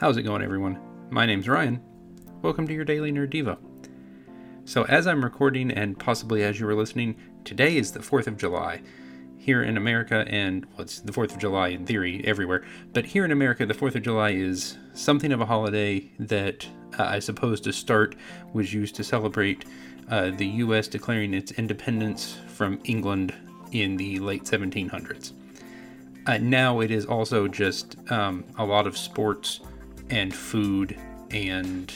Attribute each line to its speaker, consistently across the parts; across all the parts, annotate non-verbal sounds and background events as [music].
Speaker 1: How's it going, everyone? My name's Ryan. Welcome to your Daily Nerd Devo. So, as I'm recording, and possibly as you were listening, today is the 4th of July. Here in America, and well, it's the 4th of July in theory everywhere, but here in America, the 4th of July is something of a holiday that uh, I suppose to start was used to celebrate uh, the U.S. declaring its independence from England in the late 1700s. Uh, now it is also just um, a lot of sports and food and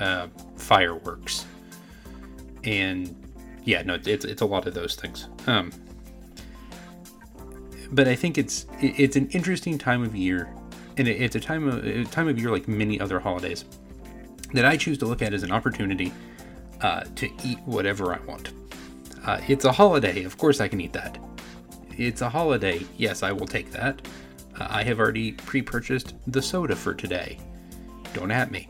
Speaker 1: uh, fireworks and yeah no it's it's a lot of those things um, but I think it's it's an interesting time of year and it's a time of a time of year like many other holidays that I choose to look at as an opportunity uh, to eat whatever I want. Uh, it's a holiday, of course I can eat that. It's a holiday, yes, I will take that. I have already pre purchased the soda for today. Don't at me.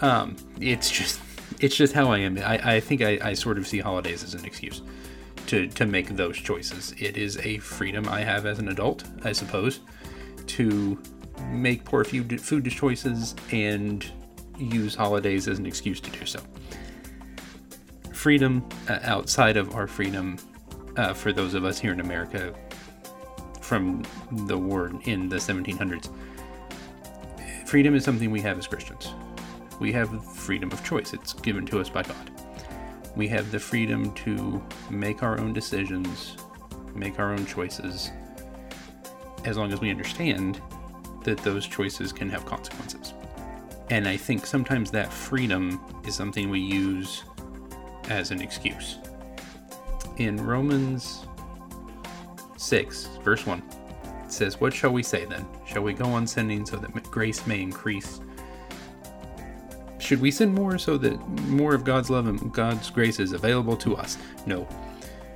Speaker 1: Um, it's just it's just how I am. I, I think I, I sort of see holidays as an excuse to, to make those choices. It is a freedom I have as an adult, I suppose, to make poor food, food choices and use holidays as an excuse to do so. Freedom uh, outside of our freedom uh, for those of us here in America from the war in the 1700s. Freedom is something we have as Christians. We have freedom of choice, it's given to us by God. We have the freedom to make our own decisions, make our own choices, as long as we understand that those choices can have consequences. And I think sometimes that freedom is something we use as an excuse. In Romans 6, verse 1, it says, What shall we say then? Shall we go on sinning so that grace may increase? Should we sin more so that more of God's love and God's grace is available to us? No.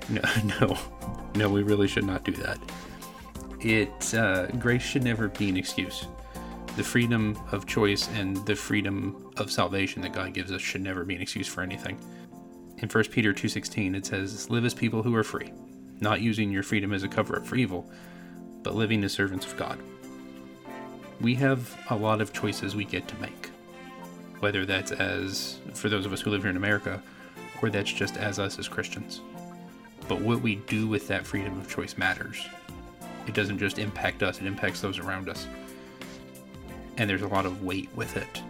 Speaker 1: No, [laughs] no. No, we really should not do that. It uh, grace should never be an excuse. The freedom of choice and the freedom of salvation that God gives us should never be an excuse for anything. In 1 Peter 2:16 it says, "Live as people who are free, not using your freedom as a cover up for evil, but living as servants of God." We have a lot of choices we get to make. Whether that's as for those of us who live here in America or that's just as us as Christians. But what we do with that freedom of choice matters. It doesn't just impact us, it impacts those around us. And there's a lot of weight with it.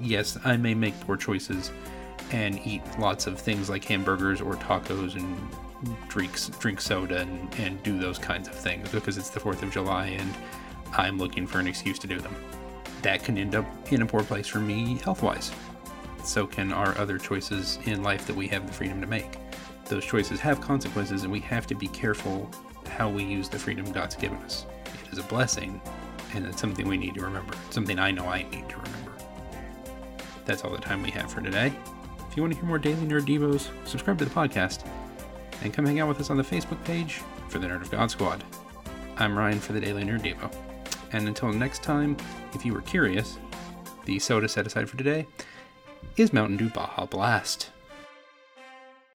Speaker 1: Yes, I may make poor choices and eat lots of things like hamburgers or tacos and drinks drink soda and, and do those kinds of things because it's the 4th of July and I'm looking for an excuse to do them. That can end up in a poor place for me health wise. So can our other choices in life that we have the freedom to make. Those choices have consequences, and we have to be careful how we use the freedom God's given us. It is a blessing, and it's something we need to remember. something I know I need to remember. That's all the time we have for today. If you want to hear more Daily Nerd Devos, subscribe to the podcast and come hang out with us on the Facebook page for the Nerd of God Squad. I'm Ryan for the Daily Nerd Devo. And until next time, if you were curious, the soda set aside for today is Mountain Dew Baja Blast.